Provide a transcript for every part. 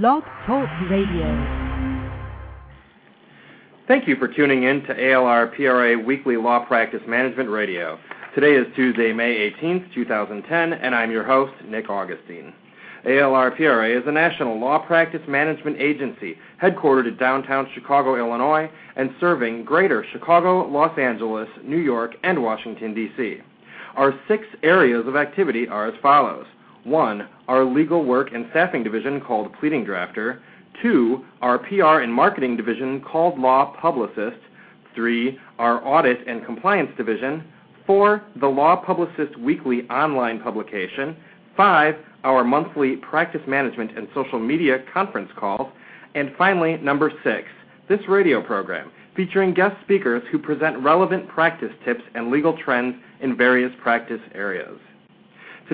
Blog Talk Radio. Thank you for tuning in to ALR PRA Weekly Law Practice Management Radio. Today is Tuesday, May 18th, 2010, and I'm your host, Nick Augustine. ALR PRA is a national law practice management agency headquartered in downtown Chicago, Illinois, and serving greater Chicago, Los Angeles, New York, and Washington, D.C. Our six areas of activity are as follows. One, our legal work and staffing division called Pleading Drafter. Two, our PR and marketing division called Law Publicist. Three, our audit and compliance division. Four, the Law Publicist Weekly online publication. Five, our monthly practice management and social media conference calls. And finally, number six, this radio program featuring guest speakers who present relevant practice tips and legal trends in various practice areas.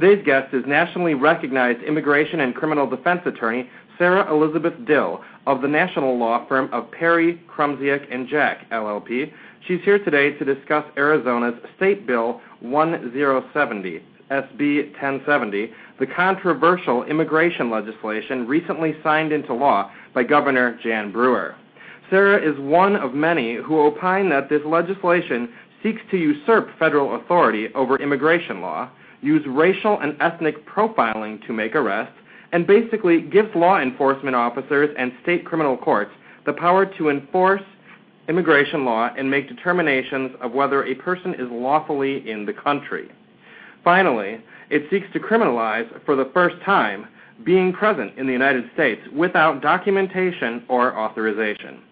Today's guest is nationally recognized immigration and criminal defense attorney Sara Elizabeth Dill of the national law firm of Perry, Krumsiek, and Jack, LLP. She's here today to discuss Arizona's State Bill 1070, SB 1070, the controversial immigration legislation recently signed into law by Governor Jan Brewer. Sara is one of many who opine that this legislation seeks to usurp federal authority over immigration law, use racial and ethnic profiling to make arrests, and basically gives law enforcement officers and state criminal courts the power to enforce immigration law and make determinations of whether a person is lawfully in the country. Finally, it seeks to criminalize, for the first time, being present in the United States without documentation or authorization.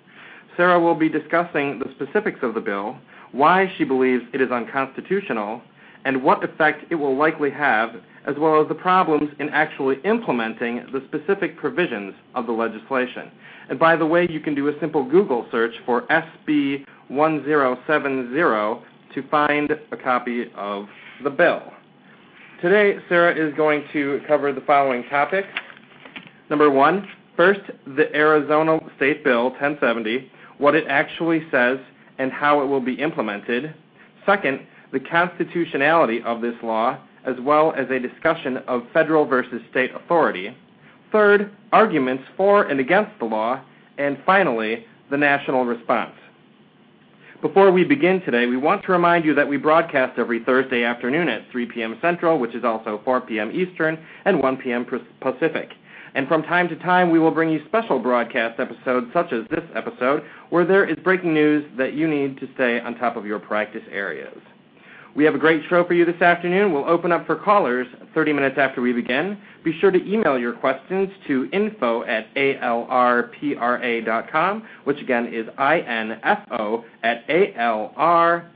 Sara will be discussing the specifics of the bill, why she believes it is unconstitutional, and what effect it will likely have, as well as the problems in actually implementing the specific provisions of the legislation. And by the way, you can do a simple Google search for SB 1070 to find a copy of the bill. Today, Sara is going to cover the following topics. Number one, first, the Arizona State Bill 1070, what it actually says and how it will be implemented. Second, the constitutionality of this law, as well as a discussion of federal versus state authority. Third, arguments for and against the law. And finally, the national response. Before we begin today, we want to remind you that we broadcast every Thursday afternoon at 3 p.m. Central, which is also 4 p.m. Eastern, and 1 p.m. Pacific. And from time to time, we will bring you special broadcast episodes, such as this episode, where there is breaking news that you need to stay on top of your practice areas. We have a great show for you this afternoon. We'll open up for callers 30 minutes after we begin. Be sure to email your questions to info at alrpra.com, which again is info at alrpra.com.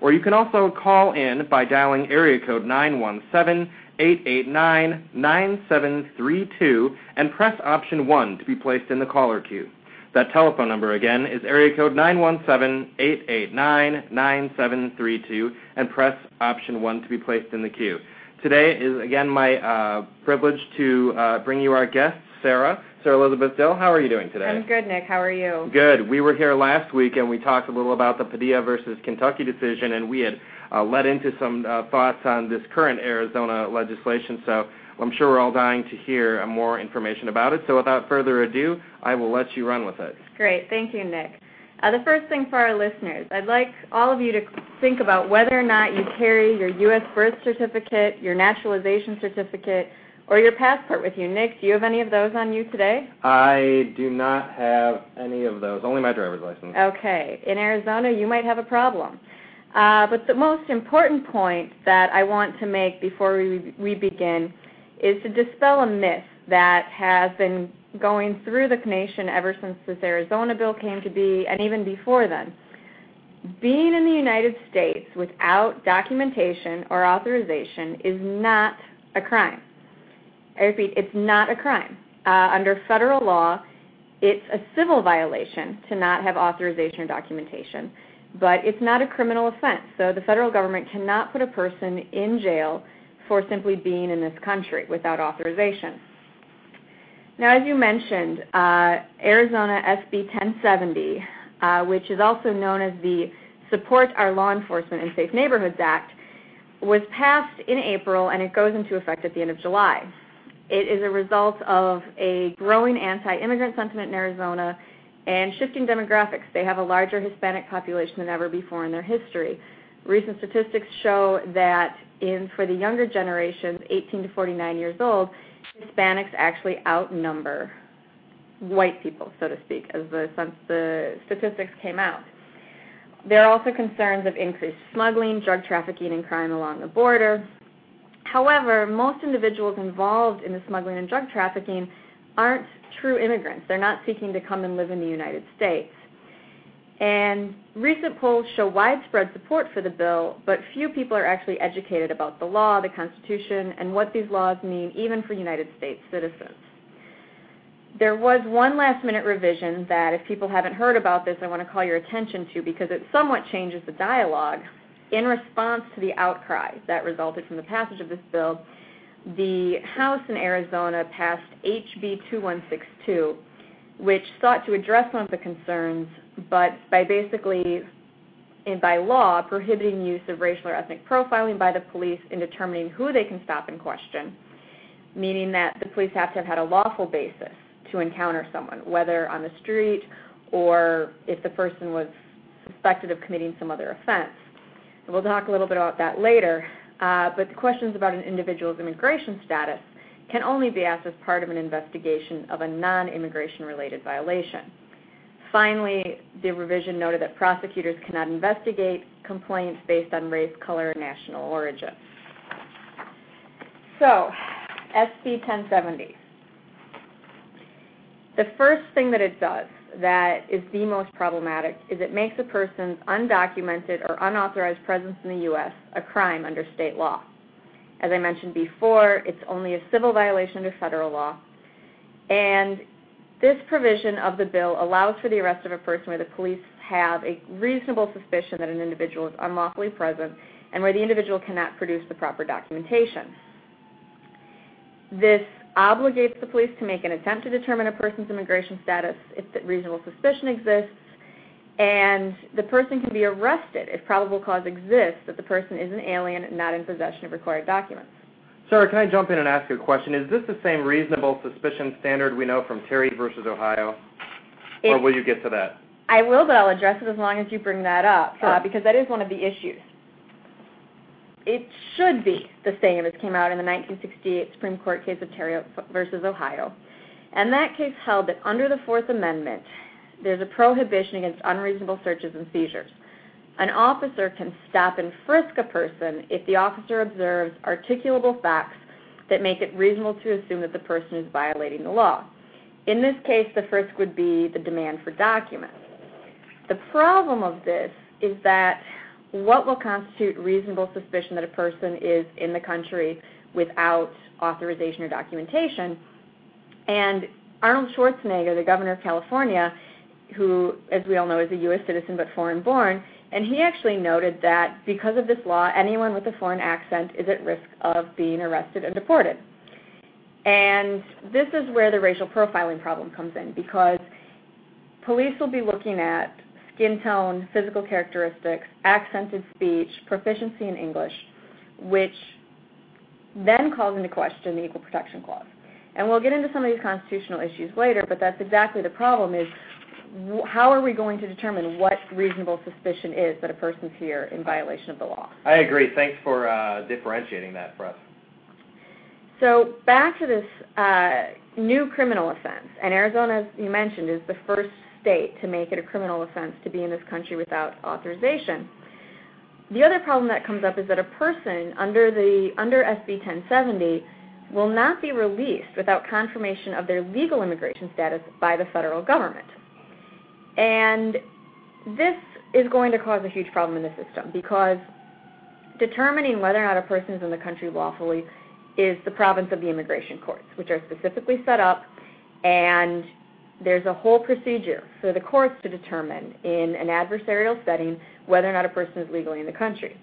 Or you can also call in by dialing area code 917 889 9732 and press option 1 to be placed in the caller queue. That telephone number again is area code 917-889-9732 and press option 1 to be placed in the queue. Today is again my uh, privilege to uh, bring you our guest, Sara. Sara Elizabeth Dill, how are you doing today? I'm good, Nick. How are you? Good. We were here last week and we talked a little about the Padilla versus Kentucky decision and we had uh, led into some uh, thoughts on this current Arizona legislation. So I'm sure we're all dying to hear more information about it. So without further ado, I will let you run with it. Great. Thank you, Nick. Uh, the first thing for our listeners, I'd like all of you to think about whether or not you carry your U.S. birth certificate, your naturalization certificate, or your passport with you. Nick, do you have any of those on you today? I do not have any of those, only my driver's license. Okay. In Arizona, you might have a problem. Uh, but the most important point that I want to make before we, we begin is to dispel a myth that has been going through the nation ever since this Arizona bill came to be, and even before then. Being in the United States without documentation or authorization is not a crime. I repeat, it's not a crime. Uh, under federal law, it's a civil violation to not have authorization or documentation, but it's not a criminal offense. So the federal government cannot put a person in jail for simply being in this country without authorization. Now, as you mentioned, uh, Arizona SB 1070, uh, which is also known as the Support Our Law Enforcement and Safe Neighborhoods Act, was passed in April and it goes into effect at the end of July. It is a result of a growing anti-immigrant sentiment in Arizona and shifting demographics. They have a larger Hispanic population than ever before in their history. Recent statistics show that for the younger generations, 18 to 49 years old, Hispanics actually outnumber white people, so to speak, as the, the statistics came out. There are also concerns of increased smuggling, drug trafficking, and crime along the border. However, most individuals involved in the smuggling and drug trafficking aren't true immigrants. They're not seeking to come and live in the United States. And recent polls show widespread support for the bill, but few people are actually educated about the law, the Constitution, and what these laws mean even for United States citizens. There was one last minute revision that if people haven't heard about this, I want to call your attention to because it somewhat changes the dialogue. In response to the outcry that resulted from the passage of this bill, the House in Arizona passed HB 2162, which sought to address some of the concerns, but by basically, and by law, prohibiting use of racial or ethnic profiling by the police in determining who they can stop and question, meaning that the police have to have had a lawful basis to encounter someone, whether on the street or if the person was suspected of committing some other offense. We'll talk a little bit about that later, uh, but the questions about an individual's immigration status can only be asked as part of an investigation of a non-immigration related violation. Finally, the revision noted that prosecutors cannot investigate complaints based on race, color, or national origin. So, SB 1070. The first thing that it does that is the most problematic is it makes a person's undocumented or unauthorized presence in the U.S. a crime under state law. As I mentioned before, it's only a civil violation under federal law. And this provision of the bill allows for the arrest of a person where the police have a reasonable suspicion that an individual is unlawfully present and where the individual cannot produce the proper documentation. This obligates the police to make an attempt to determine a person's immigration status if reasonable suspicion exists, and the person can be arrested if probable cause exists that the person is an alien and not in possession of required documents. Sara, can I jump in and ask a question? Is this the same reasonable suspicion standard we know from Terry versus Ohio? It, or will you get to that? I will, but I'll address it as long as you bring that up, sure. uh, because that is one of the issues it should be the same as came out in the 1968 Supreme Court case of Terry versus Ohio. And that case held that under the Fourth Amendment, there's a prohibition against unreasonable searches and seizures. An officer can stop and frisk a person if the officer observes articulable facts that make it reasonable to assume that the person is violating the law. In this case, the frisk would be the demand for documents. The problem of this is that what will constitute reasonable suspicion that a person is in the country without authorization or documentation. And Arnold Schwarzenegger, the governor of California, who, as we all know, is a U.S. citizen but foreign born, and he actually noted that because of this law, anyone with a foreign accent is at risk of being arrested and deported. And this is where the racial profiling problem comes in because police will be looking at skin tone, physical characteristics, accented speech, proficiency in English, which then calls into question the Equal Protection Clause. And we'll get into some of these constitutional issues later, but that's exactly the problem is how are we going to determine what reasonable suspicion is that a person's here in violation of the law? I agree. Thanks for uh, differentiating that for us. So back to this uh, new criminal offense, and Arizona, as you mentioned, is the first state to make it a criminal offense to be in this country without authorization. The other problem that comes up is that a person under the under SB 1070 will not be released without confirmation of their legal immigration status by the federal government. And this is going to cause a huge problem in the system because determining whether or not a person is in the country lawfully is the province of the immigration courts, which are specifically set up and there's a whole procedure for the courts to determine in an adversarial setting whether or not a person is legally in the country.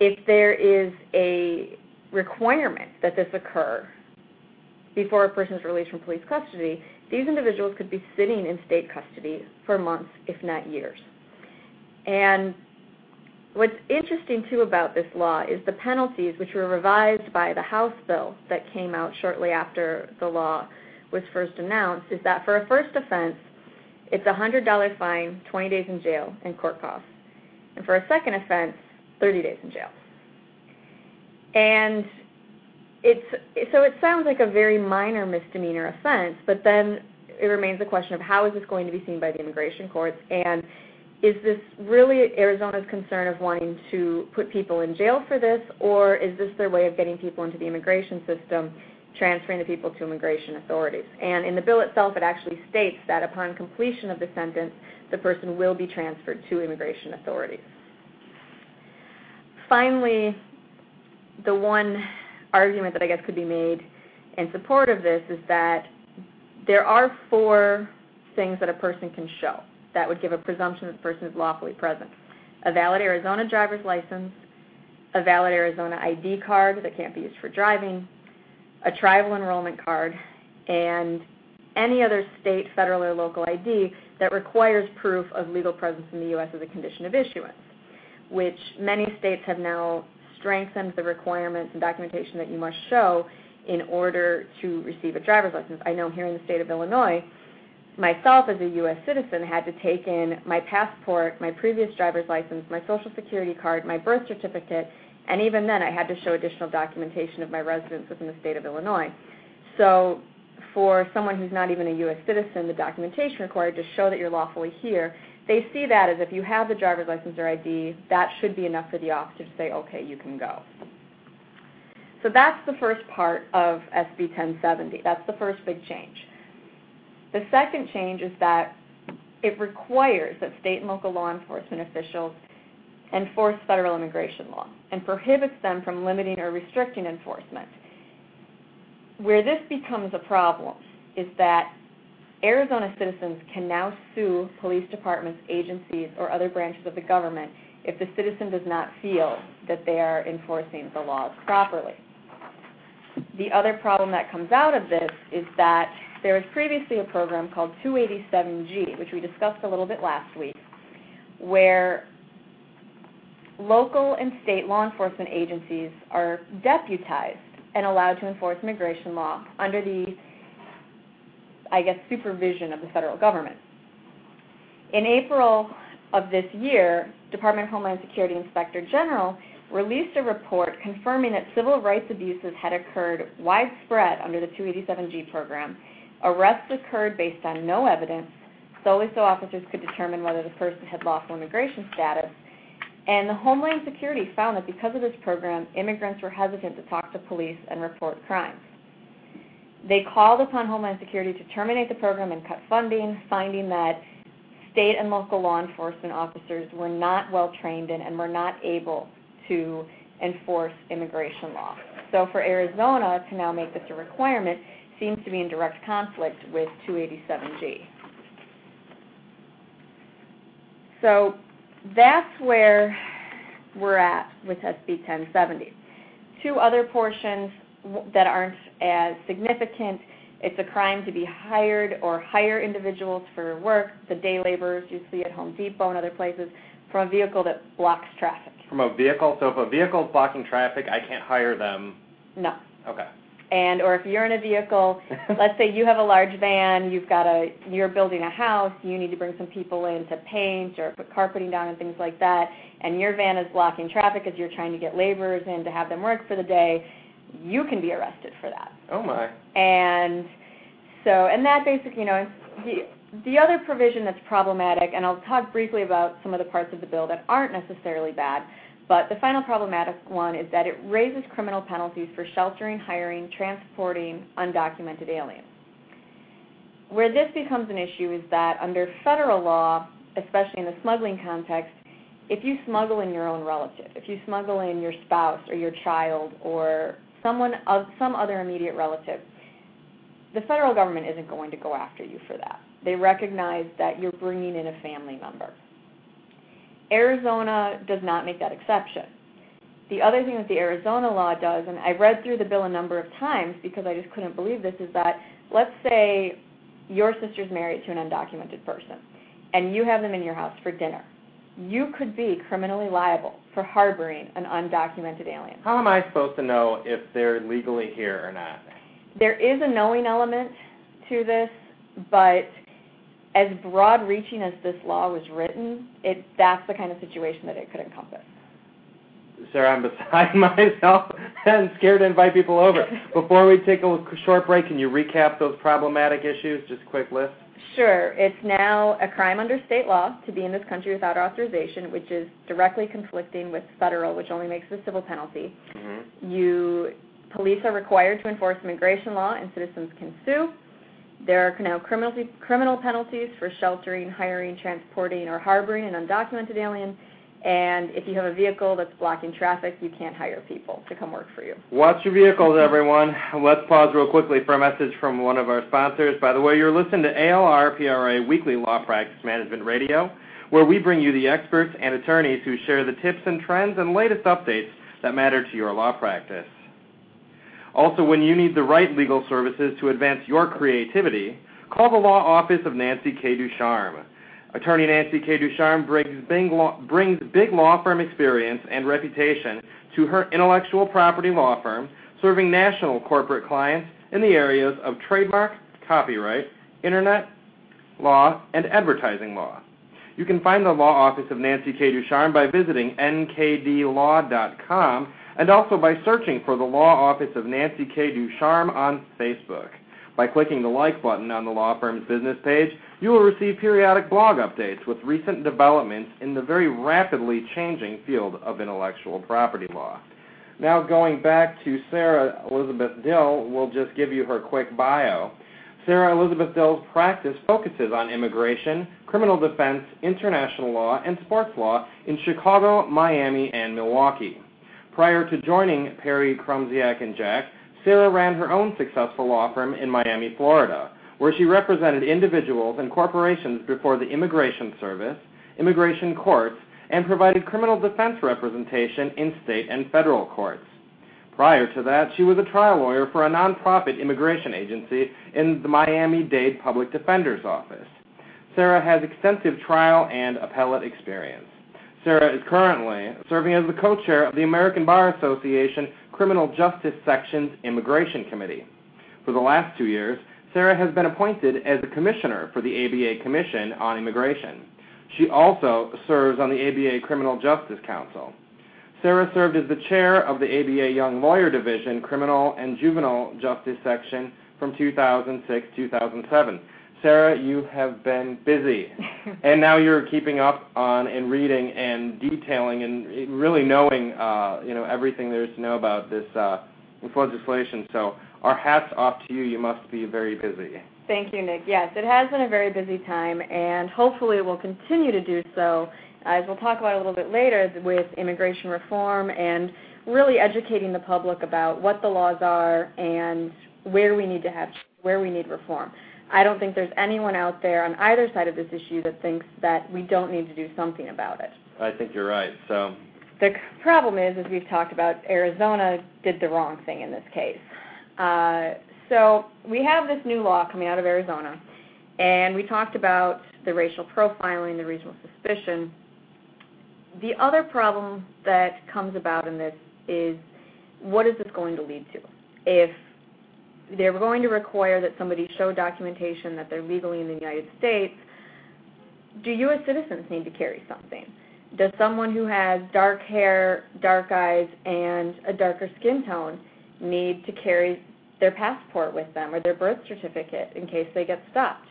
If there is a requirement that this occur before a person is released from police custody, these individuals could be sitting in state custody for months, if not years. And what's interesting too about this law is the penalties, which were revised by the House bill that came out shortly after the law was first announced, is that for a first offense, it's a $100 fine, 20 days in jail, and court costs. And for a second offense, 30 days in jail. And it's so it sounds like a very minor misdemeanor offense, but then it remains the question of how is this going to be seen by the immigration courts and is this really Arizona's concern of wanting to put people in jail for this, or is this their way of getting people into the immigration system, transferring the people to immigration authorities? And in the bill itself, it actually states that upon completion of the sentence, the person will be transferred to immigration authorities. Finally, the one argument that I guess could be made in support of this is that there are four things that a person can show that would give a presumption that the person is lawfully present. A valid Arizona driver's license, a valid Arizona ID card that can't be used for driving, a tribal enrollment card, and any other state, federal, or local ID that requires proof of legal presence in the U.S. as a condition of issuance, which many states have now strengthened the requirements and documentation that you must show in order to receive a driver's license. I know here in the state of Illinois, myself as a U.S. citizen had to take in my passport, my previous driver's license, my social security card, my birth certificate, and even then I had to show additional documentation of my residence within the state of Illinois. So for someone who's not even a U.S. citizen, the documentation required to show that you're lawfully here, they see that as if you have the driver's license or ID, that should be enough for the officer to say, okay, you can go. So that's the first part of SB 1070. That's the first big change. The second change is that it requires that state and local law enforcement officials enforce federal immigration law and prohibits them from limiting or restricting enforcement. Where this becomes a problem is that Arizona citizens can now sue police departments, agencies, or other branches of the government if the citizen does not feel that they are enforcing the laws properly. The other problem that comes out of this is that there was previously a program called 287G, which we discussed a little bit last week, where local and state law enforcement agencies are deputized and allowed to enforce immigration law under the, I guess, supervision of the federal government. In April of this year, Department of Homeland Security Inspector General released a report confirming that civil rights abuses had occurred widespread under the 287G program. Arrests occurred based on no evidence, solely so officers could determine whether the person had lawful immigration status. And the Homeland Security found that because of this program, immigrants were hesitant to talk to police and report crimes. They called upon Homeland Security to terminate the program and cut funding, finding that state and local law enforcement officers were not well trained in and were not able to enforce immigration law. So for Arizona to now make this a requirement seems to be in direct conflict with 287G. So that's where we're at with SB 1070. Two other portions that aren't as significant. It's a crime to be hired or hire individuals for work, the day laborers you see at Home Depot and other places, from a vehicle that blocks traffic. From a vehicle? So if a vehicle is blocking traffic, I can't hire them? No. Okay. And or if you're in a vehicle, let's say you have a large van, you've got a you're building a house, you need to bring some people in to paint or put carpeting down and things like that, and your van is blocking traffic as you're trying to get laborers in to have them work for the day, you can be arrested for that. Oh my. And so, and that basically, you know, the the other provision that's problematic, and I'll talk briefly about some of the parts of the bill that aren't necessarily bad, but the final problematic one is that it raises criminal penalties for sheltering, hiring, transporting undocumented aliens. Where this becomes an issue is that under federal law, especially in the smuggling context, if you smuggle in your own relative, if you smuggle in your spouse or your child or someone of some other immediate relative, the federal government isn't going to go after you for that. They recognize that you're bringing in a family member. Arizona does not make that exception. The other thing that the Arizona law does, and I read through the bill a number of times because I just couldn't believe this, is that let's say your sister's married to an undocumented person and you have them in your house for dinner you could be criminally liable for harboring an undocumented alien. How am I supposed to know if they're legally here or not? There is a knowing element to this, but as broad reaching as this law was written, it that's the kind of situation that it could encompass. Sara, I'm beside myself and scared to invite people over. Before we take a short break, can you recap those problematic issues? Just a quick list. Sure. It's now a crime under state law to be in this country without authorization, which is directly conflicting with federal, which only makes it a civil penalty. Mm-hmm. You police are required to enforce immigration law, and citizens can sue. There are now criminal criminal penalties for sheltering, hiring, transporting, or harboring an undocumented alien. And if you have a vehicle that's blocking traffic, you can't hire people to come work for you. Watch your vehicles, everyone. Let's pause real quickly for a message from one of our sponsors. By the way, you're listening to ALR PRA Weekly Law Practice Management Radio, where we bring you the experts and attorneys who share the tips and trends and latest updates that matter to your law practice. Also, when you need the right legal services to advance your creativity, call the law office of Nancy K. Ducharme. Attorney Nancy K. Ducharme brings big, law, firm experience and reputation to her intellectual property law firm, serving national corporate clients in the areas of trademark, copyright, internet law, and advertising law. You can find the law office of Nancy K. Ducharme by visiting nkdlaw.com and also by searching for the law office of Nancy K. Ducharme on Facebook. By clicking the like button on the law firm's business page, you will receive periodic blog updates with recent developments in the very rapidly changing field of intellectual property law. Now, going back to Sara Elizabeth Dill, we'll just give you her quick bio. Sara Elizabeth Dill's practice focuses on immigration, criminal defense, international law, and sports law in Chicago, Miami, and Milwaukee. Prior to joining Perry, Krumsiek, and Jack, Sara ran her own successful law firm in Miami, Florida, where she represented individuals and corporations before the Immigration Service, immigration courts, and provided criminal defense representation in state and federal courts. Prior to that, she was a trial lawyer for a nonprofit immigration agency in the Miami Dade Public Defender's Office. Sara has extensive trial and appellate experience. Sara is currently serving as the co-chair of the American Bar Association Criminal Justice Section's Immigration Committee. For the last two years, Sara has been appointed as a commissioner for the ABA Commission on Immigration. She also serves on the ABA Criminal Justice Council. Sara served as the chair of the ABA Young Lawyer Division Criminal and Juvenile Justice Section from 2006 2007. Sara, you have been busy, and now you're keeping up on and reading and detailing and really knowing, uh, you know, everything there is to know about this uh, this legislation. So, our hats off to you. You must be very busy. Thank you, Nick. Yes, it has been a very busy time, and hopefully it will continue to do so, as we'll talk about a little bit later with immigration reform and really educating the public about what the laws are and where we need to have where we need reform. I don't think there's anyone out there on either side of this issue that thinks that we don't need to do something about it. I think you're right. So the problem is, as we've talked about, Arizona did the wrong thing in this case. Uh, so we have this new law coming out of Arizona, and we talked about the racial profiling, the reasonable suspicion. The other problem that comes about in this is what is this going to lead to? If they're going to require that somebody show documentation that they're legally in the United States, do U.S. citizens need to carry something? Does someone who has dark hair, dark eyes, and a darker skin tone need to carry their passport with them or their birth certificate in case they get stopped?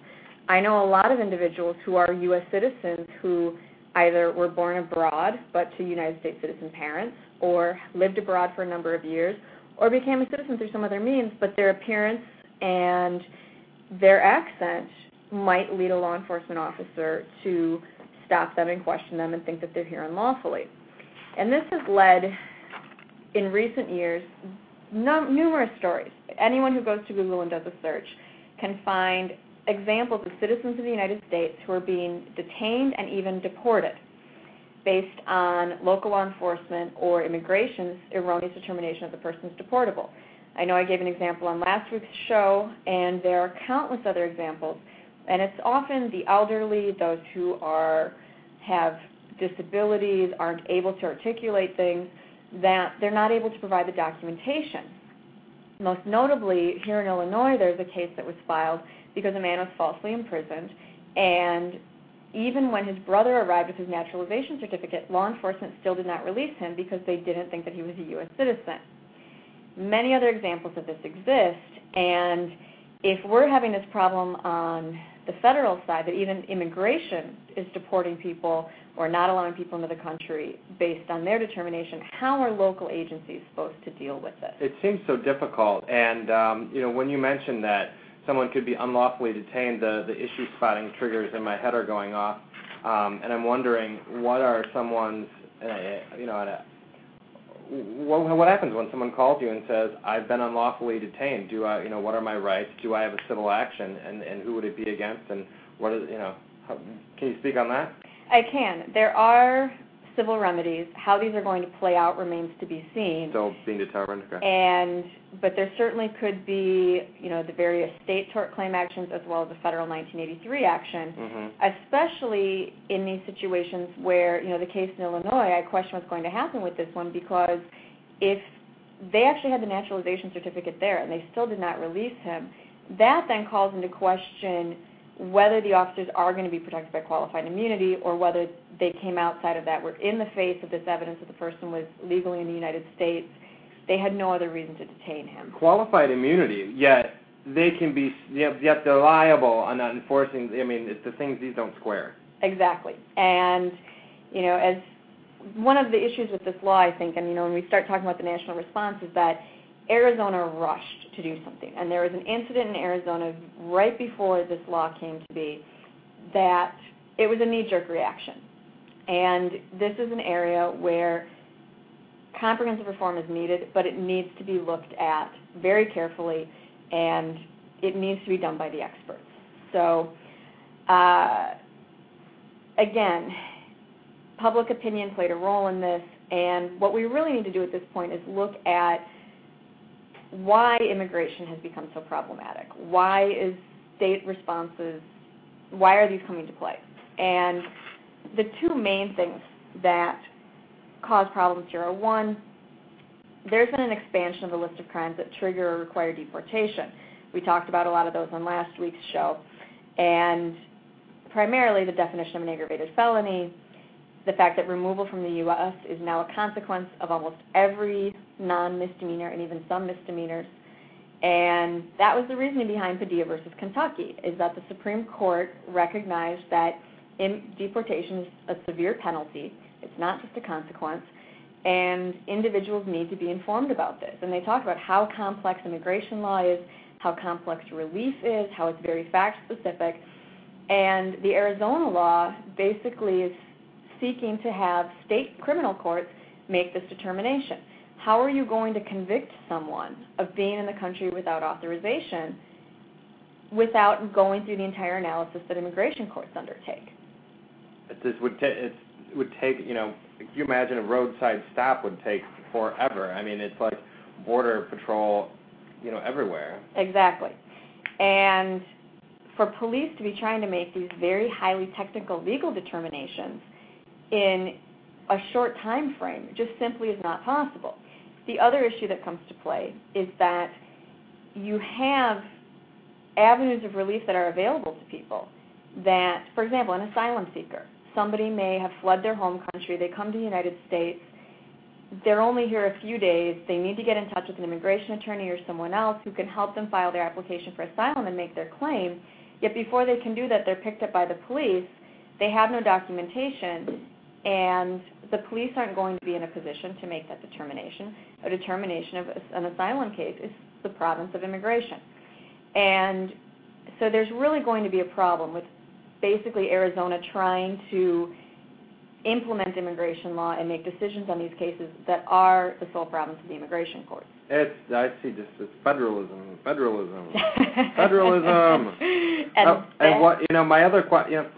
I know a lot of individuals who are U.S. citizens who either were born abroad but to United States citizen parents or lived abroad for a number of years or became a citizen through some other means, but their appearance and their accent might lead a law enforcement officer to stop them and question them and think that they're here unlawfully. And this has led, in recent years, no, numerous stories. Anyone who goes to Google and does a search can find examples of citizens of the United States who are being detained and even deported based on local law enforcement or immigration's erroneous determination of the person is deportable. I know I gave an example on last week's show, and there are countless other examples. And it's often the elderly, those who are have disabilities, aren't able to articulate things, that they're not able to provide the documentation. Most notably, here in Illinois, there's a case that was filed because a man was falsely imprisoned, and even when his brother arrived with his naturalization certificate, law enforcement still did not release him because they didn't think that he was a U.S. citizen. Many other examples of this exist, and if we're having this problem on the federal side, that even immigration is deporting people or not allowing people into the country based on their determination, how are local agencies supposed to deal with this? It seems so difficult, and um, you know when you mentioned that someone could be unlawfully detained, the, the issue spotting triggers in my head are going off. Um, and I'm wondering what are someone's, uh, you know, a, what, what happens when someone calls you and says, I've been unlawfully detained? Do I, you know, what are my rights? Do I have a civil action? And, and who would it be against? And what is, you know, how, can you speak on that? I can. There are civil remedies. How these are going to play out remains to be seen. Still being determined. Okay. And but there certainly could be, you know, the various state tort claim actions as well as the federal 1983 action, mm-hmm. especially in these situations where, you know, the case in Illinois. I question what's going to happen with this one because if they actually had the naturalization certificate there and they still did not release him, that then calls into question whether the officers are going to be protected by qualified immunity or whether they came outside of that, were in the face of this evidence that the person was legally in the United States. They had no other reason to detain him. Qualified immunity, yet they can be, yet they're liable on not enforcing. I mean, it's the things these don't square. Exactly, and you know, as one of the issues with this law, I think, and you know, when we start talking about the national response, is that Arizona rushed to do something. And there was an incident in Arizona right before this law came to be that it was a knee jerk reaction. And this is an area where comprehensive reform is needed, but it needs to be looked at very carefully and it needs to be done by the experts. So, uh, again, public opinion played a role in this, and what we really need to do at this point is look at why immigration has become so problematic. Why is state responses, why are these coming to play? And the two main things that cause problems here are one, there's been an expansion of the list of crimes that trigger or require deportation. We talked about a lot of those on last week's show. And primarily the definition of an aggravated felony, the fact that removal from the U.S. is now a consequence of almost every non-misdemeanor and even some misdemeanors. And that was the reasoning behind Padilla versus Kentucky, is that the Supreme Court recognized that deportation is a severe penalty. It's not just a consequence. And individuals need to be informed about this. And they talk about how complex immigration law is, how complex relief is, how it's very fact specific. And the Arizona law basically is seeking to have state criminal courts make this determination. How are you going to convict someone of being in the country without authorization without going through the entire analysis that immigration courts undertake? It just would, ta- it would take, you know, you imagine a roadside stop would take forever? I mean, it's like border patrol, you know, everywhere. Exactly. And for police to be trying to make these very highly technical legal determinations in a short time frame just simply is not possible. The other issue that comes to play is that you have avenues of relief that are available to people that, for example, an asylum seeker, somebody may have fled their home country, they come to the United States, they're only here a few days, they need to get in touch with an immigration attorney or someone else who can help them file their application for asylum and make their claim. Yet before they can do that, they're picked up by the police. They have no documentation, and the police aren't going to be in a position to make that determination. A determination of an asylum case is the province of immigration. And so there's really going to be a problem with basically Arizona trying to implement immigration law and make decisions on these cases that are the sole province of the immigration courts. It's I see this as federalism, federalism, federalism. and, oh, and what you know, my other question, you know,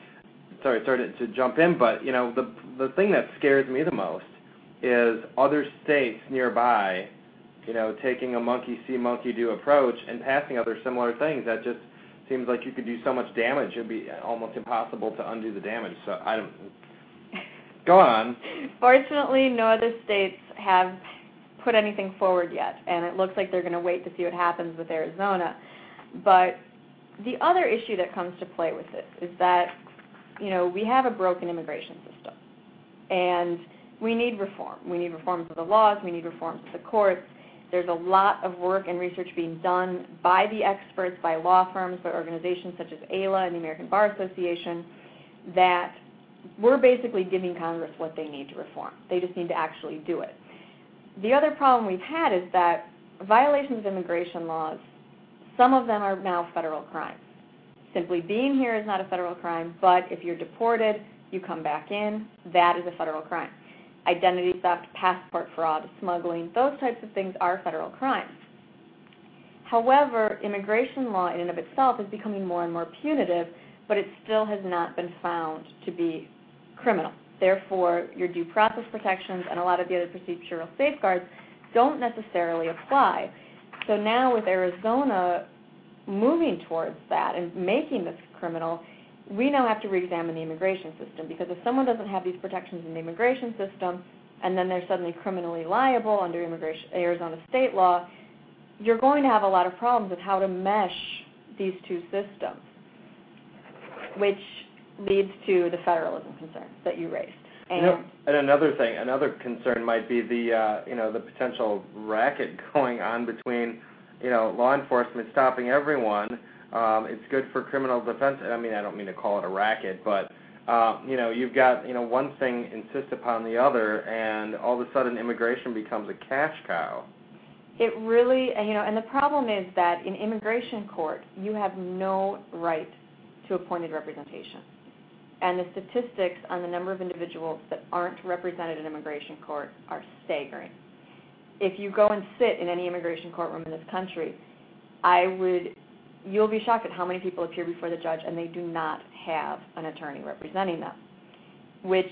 sorry, sorry to, to jump in, but you know, the the thing that scares me the most is other states nearby, you know, taking a monkey see, monkey do approach and passing other similar things. That just seems like you could do so much damage. It'd be almost impossible to undo the damage. So I don't. Go on. Fortunately, no other states have put anything forward yet, and it looks like they're going to wait to see what happens with Arizona. But the other issue that comes to play with this is that, you know, we have a broken immigration system, and we need reform. We need reforms of the laws. We need reforms of the courts. There's a lot of work and research being done by the experts, by law firms, by organizations such as AILA and the American Bar Association that we're basically giving Congress what they need to reform. They just need to actually do it. The other problem we've had is that violations of immigration laws, some of them are now federal crimes. Simply being here is not a federal crime, but if you're deported, you come back in, that is a federal crime. Identity theft, passport fraud, smuggling, those types of things are federal crimes. However, immigration law in and of itself is becoming more and more punitive, but it still has not been found to be criminal. Therefore, your due process protections and a lot of the other procedural safeguards don't necessarily apply. So now with Arizona moving towards that and making this criminal, we now have to reexamine the immigration system because if someone doesn't have these protections in the immigration system and then they're suddenly criminally liable under immigration Arizona state law, you're going to have a lot of problems with how to mesh these two systems, which leads to the federalism concerns that you raised. And, you know, and another thing, another concern might be the uh, you know the potential racket going on between you know law enforcement stopping everyone. Um, it's good for criminal defense. I mean, I don't mean to call it a racket, but uh, you know, you've got you know one thing insists upon the other, and all of a sudden immigration becomes a cash cow. It really, you know, and the problem is that in immigration court, you have no right to appointed representation and the statistics on the number of individuals that aren't represented in immigration court are staggering. If you go and sit in any immigration courtroom in this country, I would you'll be shocked at how many people appear before the judge and they do not have an attorney representing them, which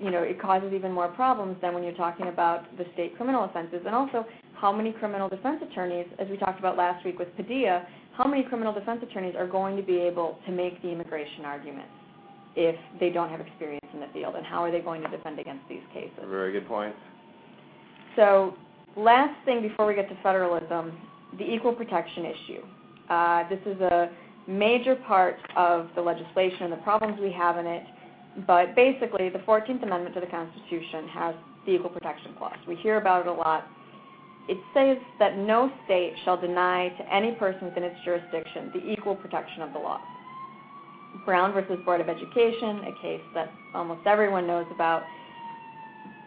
you know it causes even more problems than when you're talking about the state criminal offenses and also how many criminal defense attorneys, as we talked about last week with Padilla, how many criminal defense attorneys are going to be able to make the immigration argument? if they don't have experience in the field, and how are they going to defend against these cases? Very good point. So, last thing before we get to federalism, the equal protection issue. Uh, this is a major part of the legislation and the problems we have in it, but basically, the 14th Amendment to the Constitution has the Equal Protection Clause. We hear about it a lot. It says that no state shall deny to any person within its jurisdiction the equal protection of the law. Brown versus Board of Education, a case that almost everyone knows about,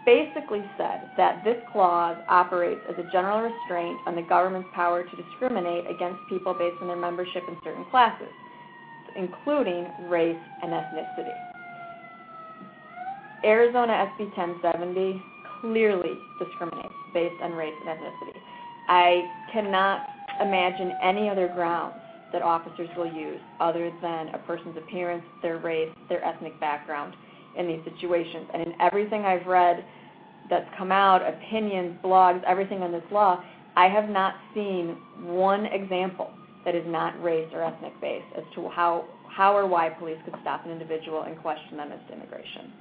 basically said that this clause operates as a general restraint on the government's power to discriminate against people based on their membership in certain classes, including race and ethnicity. Arizona SB 1070 clearly discriminates based on race and ethnicity. I cannot imagine any other grounds that officers will use other than a person's appearance, their race, their ethnic background in these situations. And in everything I've read that's come out, opinions, blogs, everything on this law, I have not seen one example that is not race or ethnic based as to how, how or why police could stop an individual and question them as to immigration.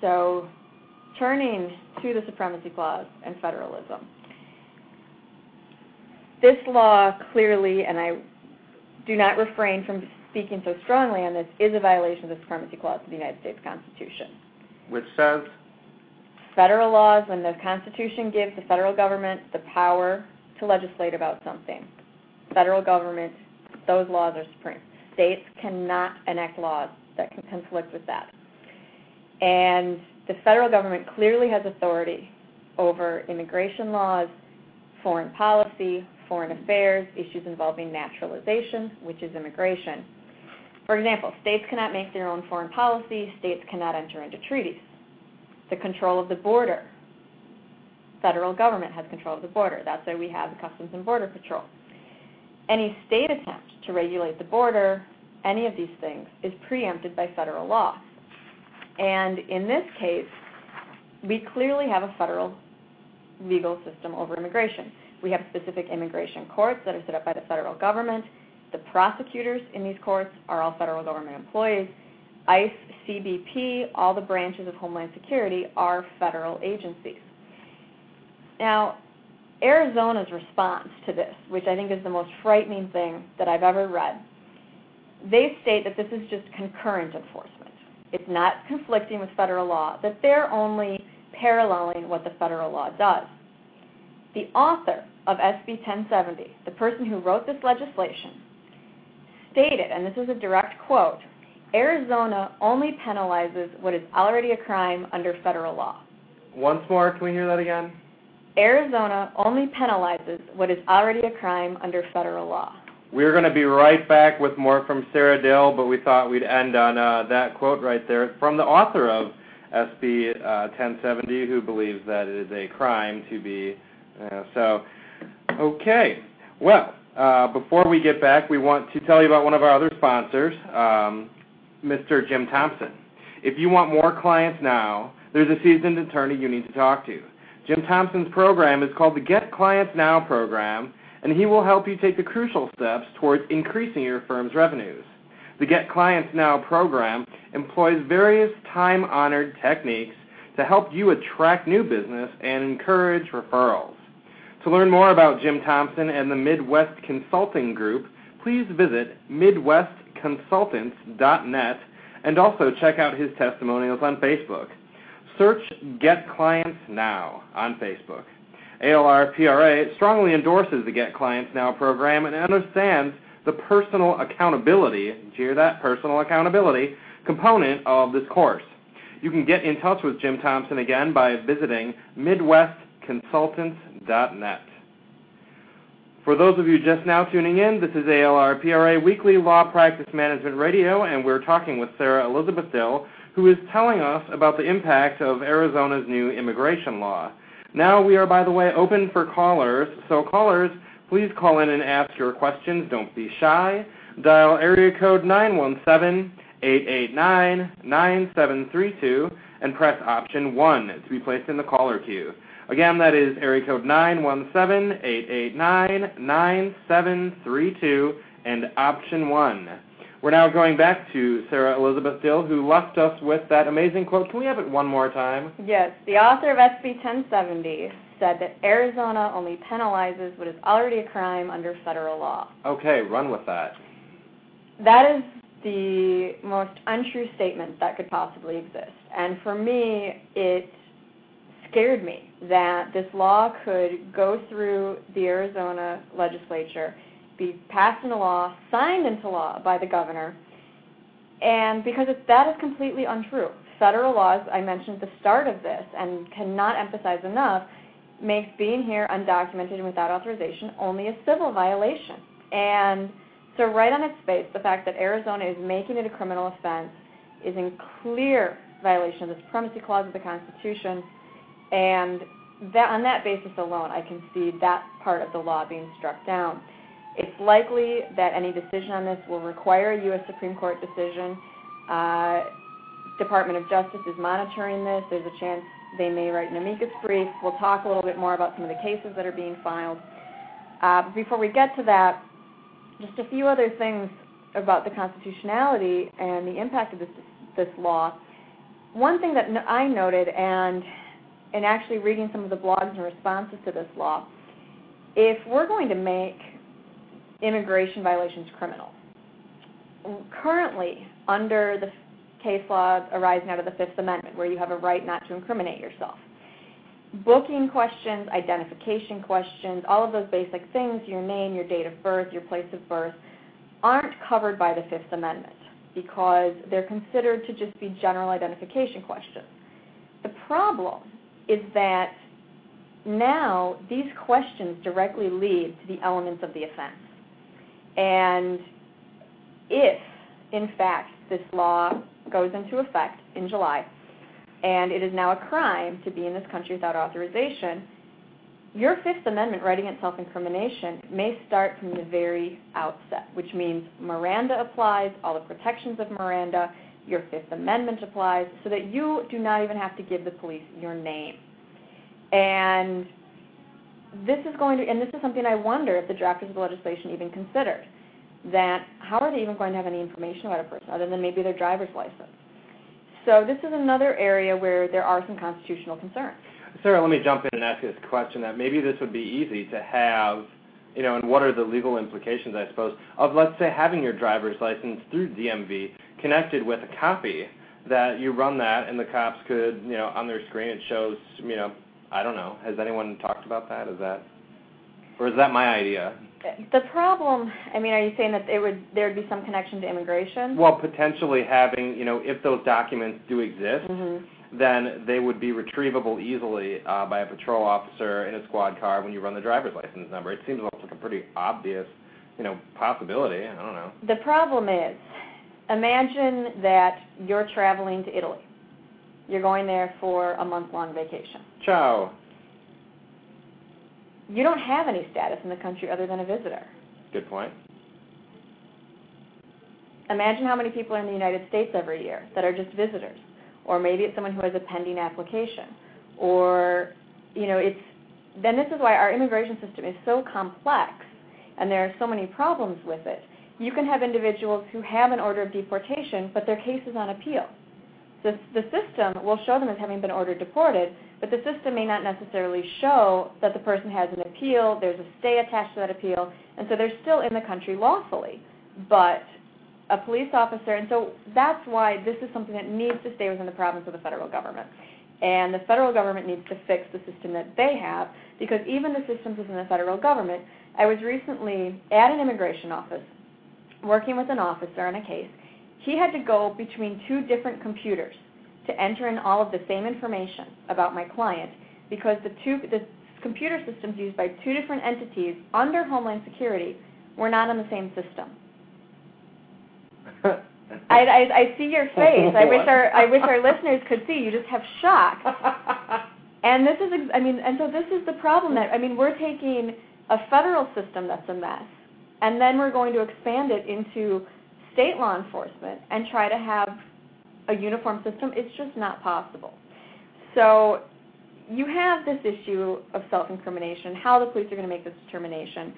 So, turning to the Supremacy Clause and federalism this law clearly, and I do not refrain from speaking so strongly on this, is a violation of the Supremacy Clause of the United States Constitution. Which says? Federal laws, when the Constitution gives the federal government the power to legislate about something, federal government, those laws are supreme. States cannot enact laws that can conflict with that. And the federal government clearly has authority over immigration laws, foreign policy, foreign affairs, issues involving naturalization, which is immigration. For example, states cannot make their own foreign policy, states cannot enter into treaties. The control of the border. Federal government has control of the border. That's why we have the Customs and Border Patrol. Any state attempt to regulate the border, any of these things, is preempted by federal law. And in this case, we clearly have a federal legal system over immigration. We have specific immigration courts that are set up by the federal government. The prosecutors in these courts are all federal government employees. ICE CBP, all the branches of Homeland Security are federal agencies. Now, Arizona's response to this, which I think is the most frightening thing that I've ever read, they state that this is just concurrent enforcement. It's not conflicting with federal law, that they're only paralleling what the federal law does. The author of SB 1070, the person who wrote this legislation, stated, and this is a direct quote, Arizona only penalizes what is already a crime under federal law. Once more, can we hear that again? Arizona only penalizes what is already a crime under federal law. We're going to be right back with more from Sara Dill, but we thought we'd end on uh, that quote right there from the author of SB uh, 1070, who believes that it is a crime to be. Uh, so, okay. Well, uh, before we get back, we want to tell you about one of our other sponsors, um, Mr. Jim Thompson. If you want more clients now, there's a seasoned attorney you need to talk to. Jim Thompson's program is called the Get Clients Now program, and he will help you take the crucial steps towards increasing your firm's revenues. The Get Clients Now program employs various time honored techniques to help you attract new business and encourage referrals. To learn more about Jim Thompson and the Midwest Consulting Group, please visit MidwestConsultants.net and also check out his testimonials on Facebook. Search Get Clients Now on Facebook. ALRPRA strongly endorses the Get Clients Now program and understands the personal accountability, hear that, personal accountability component of this course. You can get in touch with Jim Thompson again by visiting midwestconsultants.net. For those of you just now tuning in, this is ALRPRA Weekly Law Practice Management Radio, and we're talking with Sara Elizabeth Dill, who is telling us about the impact of Arizona's new immigration law. Now we are, by the way, open for callers. So callers, please call in and ask your questions. Don't be shy. Dial area code 917-889-9732 and press option 1 to be placed in the caller queue. Again, that is area code 917-889-9732 and option 1. We're now going back to Sara Elizabeth Dill, who left us with that amazing quote. Can we have it one more time? Yes. The author of SB 1070 said that Arizona only penalizes what is already a crime under federal law. Okay, run with that. That is the most untrue statement that could possibly exist. And for me, it scared me that this law could go through the Arizona legislature be passed into law, signed into law by the governor, and because it, that is completely untrue. Federal laws, I mentioned at the start of this, and cannot emphasize enough, makes being here undocumented and without authorization only a civil violation. And so, right on its face, the fact that Arizona is making it a criminal offense is in clear violation of the supremacy clause of the Constitution. And that, on that basis alone, I can see that part of the law being struck down. It's likely that any decision on this will require a U.S. Supreme Court decision. Uh, Department of Justice is monitoring this. There's a chance they may write an amicus brief. We'll talk a little bit more about some of the cases that are being filed. Uh, before we get to that, just a few other things about the constitutionality and the impact of this this law. One thing that I noted, and and actually reading some of the blogs and responses to this law, if we're going to make immigration violations criminal. Currently, under the case law arising out of the Fifth Amendment, where you have a right not to incriminate yourself, booking questions, identification questions, all of those basic things, your name, your date of birth, your place of birth, aren't covered by the Fifth Amendment because they're considered to just be general identification questions. The problem is that now these questions directly lead to the elements of the offense. And if, in fact, this law goes into effect in July, and it is now a crime to be in this country without authorization, your Fifth Amendment writing at self incrimination may start from the very outset, which means Miranda applies, all the protections of Miranda, your Fifth Amendment applies, so that you do not even have to give the police your name. And this is going to, and this is something I wonder if the drafters of the legislation even considered. That how are they even going to have any information about a person other than maybe their driver's license? So this is another area where there are some constitutional concerns. Sara, let me jump in and ask this question that maybe this would be easy to have, you know, and what are the legal implications, I suppose, of let's say having your driver's license through DMV connected with a copy that you run that and the cops could, you know, on their screen it shows, you know, I don't know. Has anyone talked about that? Is that, or is that my idea? The problem, I mean, are you saying that it would there would be some connection to immigration? Well, potentially having, you know, if those documents do exist, Mm-hmm. Then they would be retrievable easily uh, by a patrol officer in a squad car when you run the driver's license number. It seems like a pretty obvious, you know, possibility. I don't know. The problem is, imagine that you're traveling to Italy. You're going there for a month-long vacation. Ciao. You don't have any status in the country other than a visitor. Good point. Imagine how many people are in the United States every year that are just visitors, or maybe it's someone who has a pending application, or you know, it's then this is why our immigration system is so complex, and there are so many problems with it. You can have individuals who have an order of deportation, but their case is on appeal. The, the system will show them as having been ordered deported, but the system may not necessarily show that the person has an appeal, there's a stay attached to that appeal, and so they're still in the country lawfully. But a police officer, and so that's why this is something that needs to stay within the province of the federal government. And the federal government needs to fix the system that they have, because even the systems within the federal government, I was recently at an immigration office working with an officer on a case. He had to go between two different computers to enter in all of the same information about my client because the two the computer systems used by two different entities under Homeland Security were not on the same system. I, I, I see your face. I wish our I wish our listeners could see. You just have shock. And this is I mean, and so this is the problem that I mean, we're taking a federal system that's a mess, and then we're going to expand it into state law enforcement and try to have a uniform system. It's just not possible. So you have this issue of self-incrimination, how the police are going to make this determination,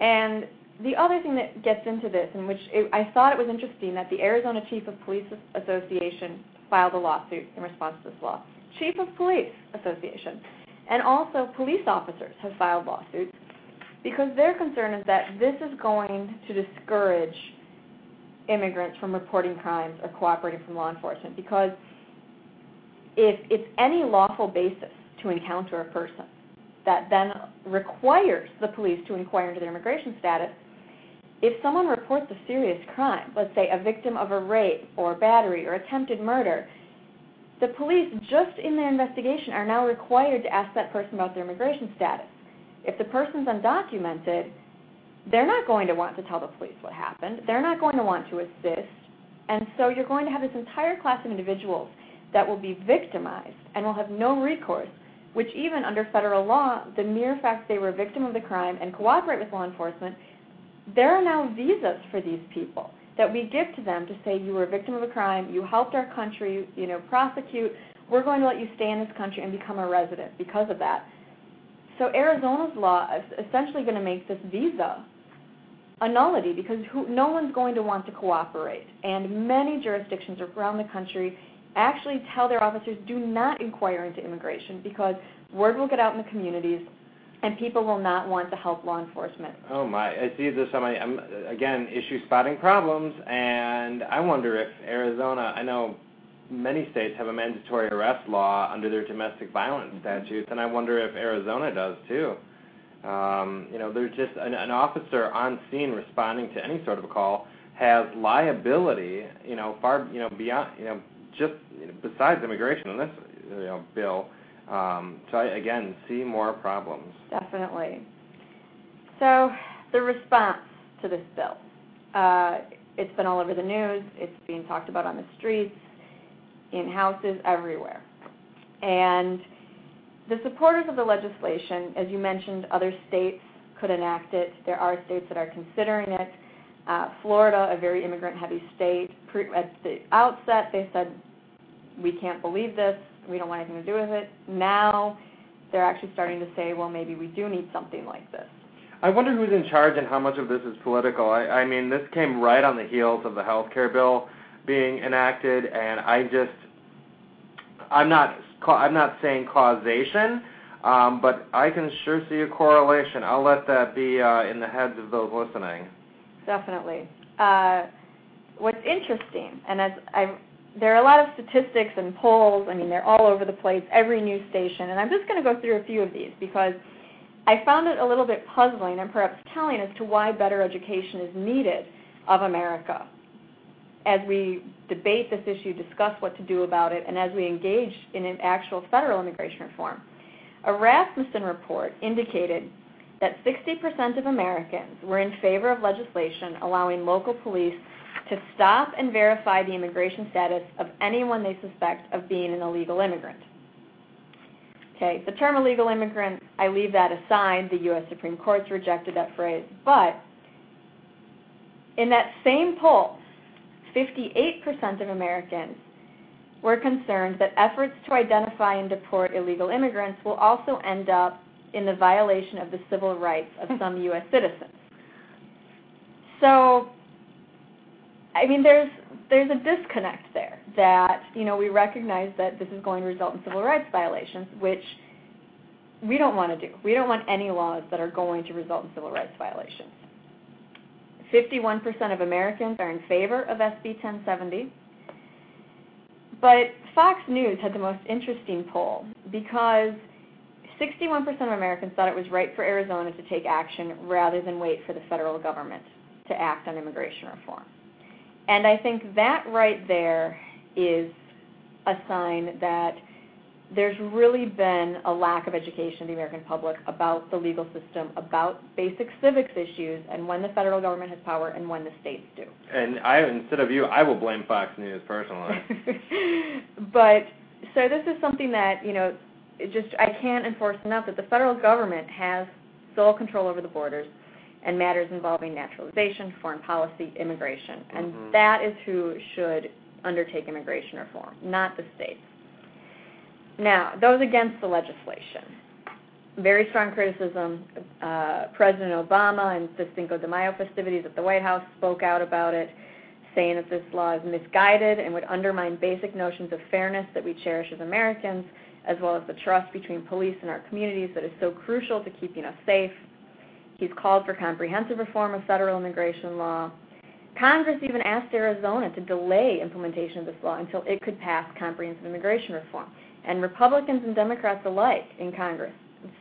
and the other thing that gets into this, in which it, I thought it was interesting that the Arizona Chief of Police Association filed a lawsuit in response to this law. Chief of Police Association. And also police officers have filed lawsuits because their concern is that this is going to discourage immigrants from reporting crimes or cooperating from law enforcement because if it's any lawful basis to encounter a person that then requires the police to inquire into their immigration status, if someone reports a serious crime, let's say a victim of a rape or battery or attempted murder, the police, just in their investigation, are now required to ask that person about their immigration status. If the person's undocumented, they're not going to want to tell the police what happened. They're not going to want to assist. And so you're going to have this entire class of individuals that will be victimized and will have no recourse, which even under federal law, the mere fact they were a victim of the crime and cooperate with law enforcement there are now visas for these people that we give to them to say you were a victim of a crime, you helped our country, you know, prosecute. We're going to let you stay in this country and become a resident because of that. So Arizona's law is essentially going to make this visa a nullity because who, no one's going to want to cooperate. And many jurisdictions around the country actually tell their officers do not inquire into immigration because word will get out in the communities and people will not want to help law enforcement. Oh my! I see this my I'm, again issue spotting problems, and I wonder if Arizona. I know many states have a mandatory arrest law under their domestic violence statutes, and I wonder if Arizona does too. Um, you know, there's just an, an officer on scene responding to any sort of a call has liability. You know, far you know beyond you know just besides immigration in this you know bill um, so I, again, see more problems. Definitely. So the response to this bill, uh, it's been all over the news. It's being talked about on the streets, in houses, everywhere. And the supporters of the legislation, as you mentioned, other states could enact it. There are states that are considering it. Uh, Florida, a very immigrant-heavy state, pre- at the outset they said, "We can't believe this we don't want anything to do with it. Now they're actually starting to say, well, maybe we do need something like this. I wonder who's in charge and how much of this is political. I, I mean, this came right on the heels of the health care bill being enacted, and I just, I'm not I'm not saying causation, um, but I can sure see a correlation. I'll let that be uh, in the heads of those listening. Definitely. Uh, what's interesting, and as I there are a lot of statistics and polls. I mean, they're all over the place, every news station, and I'm just going to go through a few of these because I found it a little bit puzzling and perhaps telling as to why better education is needed of America as we debate this issue, discuss what to do about it, and as we engage in an actual federal immigration reform. A Rasmussen report indicated that 60% of Americans were in favor of legislation allowing local police to stop and verify the immigration status of anyone they suspect of being an illegal immigrant. Okay, the term illegal immigrant, I leave that aside. The U.S. Supreme Court's rejected that phrase. But in that same poll, 58% of Americans were concerned that efforts to identify and deport illegal immigrants will also end up in the violation of the civil rights of some U.S. citizens. So I mean, there's there's a disconnect there that you know we recognize that this is going to result in civil rights violations, which we don't want to do. We don't want any laws that are going to result in civil rights violations. 51% of Americans are in favor of SB 1070. But Fox News had the most interesting poll because 61% of Americans thought it was right for Arizona to take action rather than wait for the federal government to act on immigration reform. And I think that right there is a sign that there's really been a lack of education of the American public about the legal system, about basic civics issues, and when the federal government has power and when the states do. And I, instead of you, I will blame Fox News personally. but so this is something that you know, just I can't enforce enough that the federal government has sole control over the borders and matters involving naturalization, foreign policy, immigration. And mm-hmm. that is who should undertake immigration reform, not the states. Now, those against the legislation. Very strong criticism. Uh, President Obama and the Cinco de Mayo festivities at the White House spoke out about it, saying that this law is misguided and would undermine basic notions of fairness that we cherish as Americans, as well as the trust between police and our communities that is so crucial to keeping us safe. He's called for comprehensive reform of federal immigration law. Congress even asked Arizona to delay implementation of this law until it could pass comprehensive immigration reform. And Republicans and Democrats alike in Congress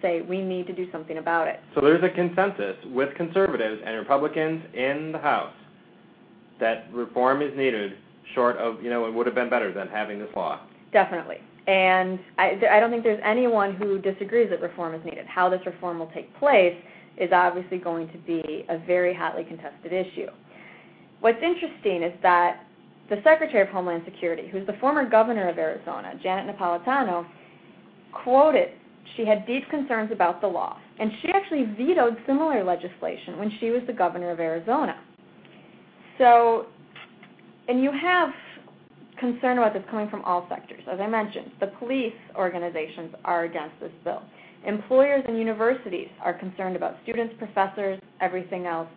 say we need to do something about it. So there's a consensus with conservatives and Republicans in the House that reform is needed short of, you know, it would have been better than having this law. Definitely. And I, I don't think there's anyone who disagrees that reform is needed. How this reform will take place is obviously going to be a very hotly contested issue. What's interesting is that the Secretary of Homeland Security, who's the former governor of Arizona, Janet Napolitano, quoted she had deep concerns about the law, and she actually vetoed similar legislation when she was the governor of Arizona. So, and you have concern about this coming from all sectors. As I mentioned, the police organizations are against this bill. Employers and universities are concerned about students, professors, everything else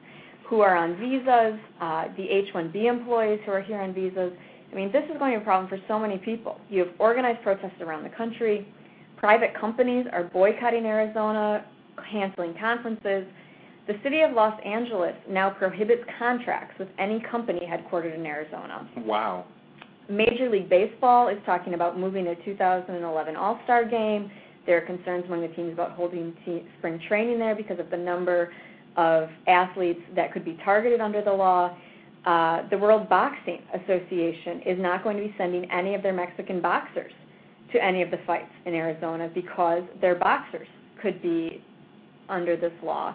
who are on visas, uh, the H-1B employees who are here on visas. I mean, this is going to be a problem for so many people. You have organized protests around the country. Private companies are boycotting Arizona, canceling conferences. The city of Los Angeles now prohibits contracts with any company headquartered in Arizona. Wow. Major League Baseball is talking about moving their 2011 All-Star game. There are concerns among the teams about holding spring training there because of the number of athletes that could be targeted under the law. Uh, the World Boxing Association is not going to be sending any of their Mexican boxers to any of the fights in Arizona because their boxers could be under this law.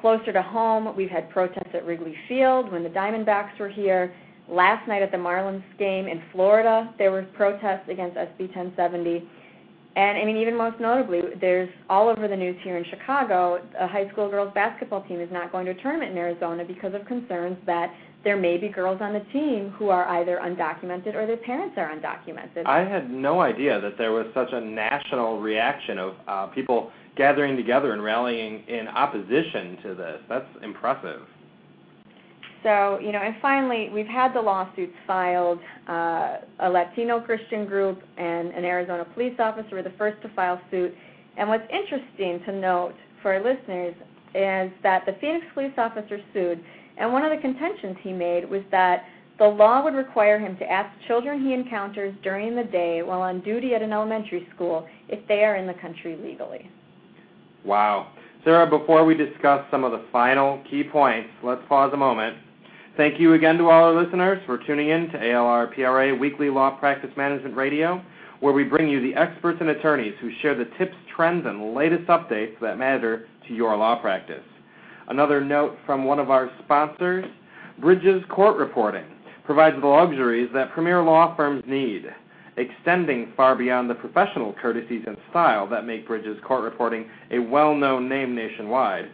Closer to home, we've had protests at Wrigley Field when the Diamondbacks were here. Last night at the Marlins game in Florida, there were protests against SB 1070. And I mean, even most notably, there's all over the news here in Chicago, a high school girls basketball team is not going to a tournament in Arizona because of concerns that there may be girls on the team who are either undocumented or their parents are undocumented. I had no idea that there was such a national reaction of uh, people gathering together and rallying in opposition to this. That's impressive. So, you know, and finally, we've had the lawsuits filed. Uh, a Latino Christian group and an Arizona police officer were the first to file suit. And what's interesting to note for our listeners is that the Phoenix police officer sued, and one of the contentions he made was that the law would require him to ask children he encounters during the day while on duty at an elementary school if they are in the country legally. Wow. Sara, before we discuss some of the final key points, let's pause a moment. Thank you again to all our listeners for tuning in to ALR PRA Weekly Law Practice Management Radio, where we bring you the experts and attorneys who share the tips, trends, and latest updates that matter to your law practice. Another note from one of our sponsors Bridges Court Reporting provides the luxuries that premier law firms need, extending far beyond the professional courtesies and style that make Bridges Court Reporting a well known name nationwide.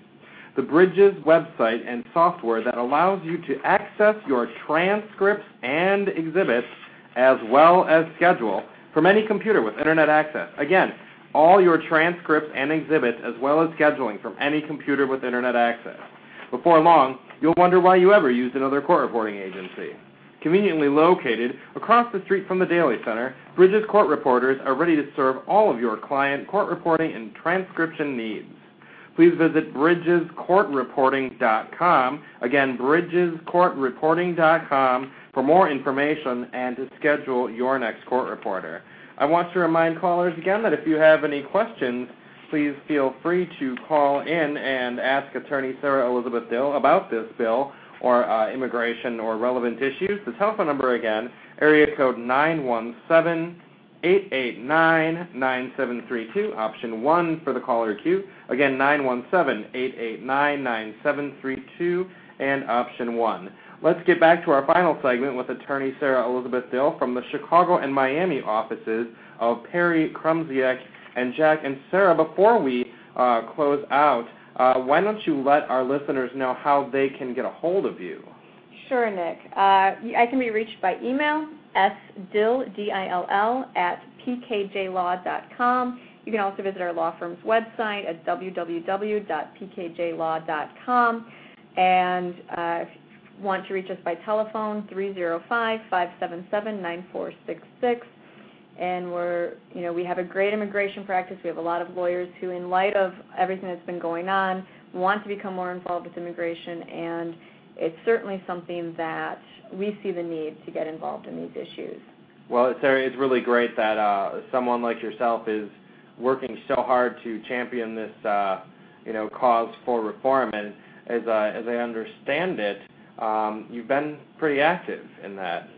The Bridges website and software that allows you to access your transcripts and exhibits as well as schedule from any computer with internet access. Again, all your transcripts and exhibits as well as scheduling from any computer with internet access. Before long, you'll wonder why you ever used another court reporting agency. Conveniently located across the street from the Daley Center, Bridges Court Reporters are ready to serve all of your client court reporting and transcription needs. Please visit bridgescourtreporting.com. Again, bridgescourtreporting.com for more information and to schedule your next court reporter. I want to remind callers again that if you have any questions, please feel free to call in and ask Attorney Sara Elizabeth Dill about this bill or uh, immigration or relevant issues. The telephone number again, area code 917-889-9732, option 1 for the caller queue. Again, 917-889-9732, and option 1. Let's get back to our final segment with attorney Sara Elizabeth Dill from the Chicago and Miami offices of Perry, Krumsiek, and Jack. And Sara, before we uh, close out, uh, why don't you let our listeners know how they can get a hold of you? Sure, Nick. Uh, I can be reached by email, sdill, D-I-L-L, at pkjlaw.com. You can also visit our law firm's website at www.pkjlaw.com. And uh, if you want to reach us by telephone, 305-577-9466 and we're you know we have a great immigration practice we have a lot of lawyers who in light of everything that's been going on want to become more involved with immigration and it's certainly something that we see the need to get involved in these issues. Well Sara, it's really great that uh, someone like yourself is working so hard to champion this uh, you know cause for reform. And as, uh, as I understand it um, you've been pretty active in that.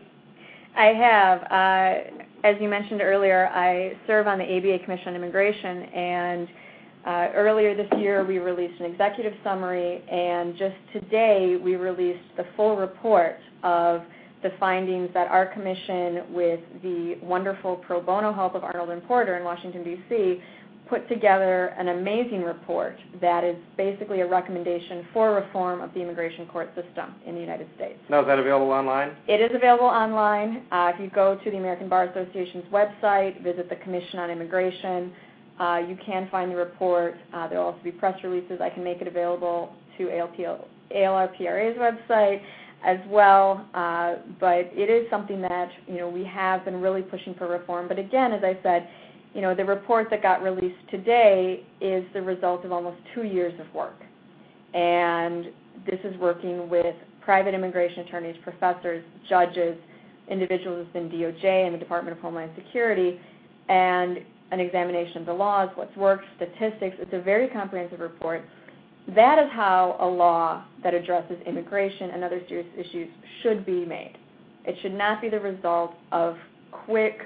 I have. Uh, as you mentioned earlier, I serve on the ABA Commission on Immigration, and earlier this year we released an executive summary, and just today we released the full report of the findings that our commission, with the wonderful pro bono help of Arnold and Porter in Washington, D.C., put together an amazing report that is basically a recommendation for reform of the immigration court system in the United States. Now, is that available online? It is available online. Uh, if you go to the American Bar Association's website, visit the Commission on Immigration, uh, you can find the report. Uh, there will also be press releases. I can make it available to ALPL, ALRPRA's website as well. Uh, but it is something that you know we have been really pushing for reform. But again, as I said, you know, the report that got released today is the result of almost two years of work. And this is working with private immigration attorneys, professors, judges, individuals within DOJ and the Department of Homeland Security, and an examination of the laws, what's worked, statistics. It's a very comprehensive report. That is how a law that addresses immigration and other serious issues should be made. It should not be the result of quick,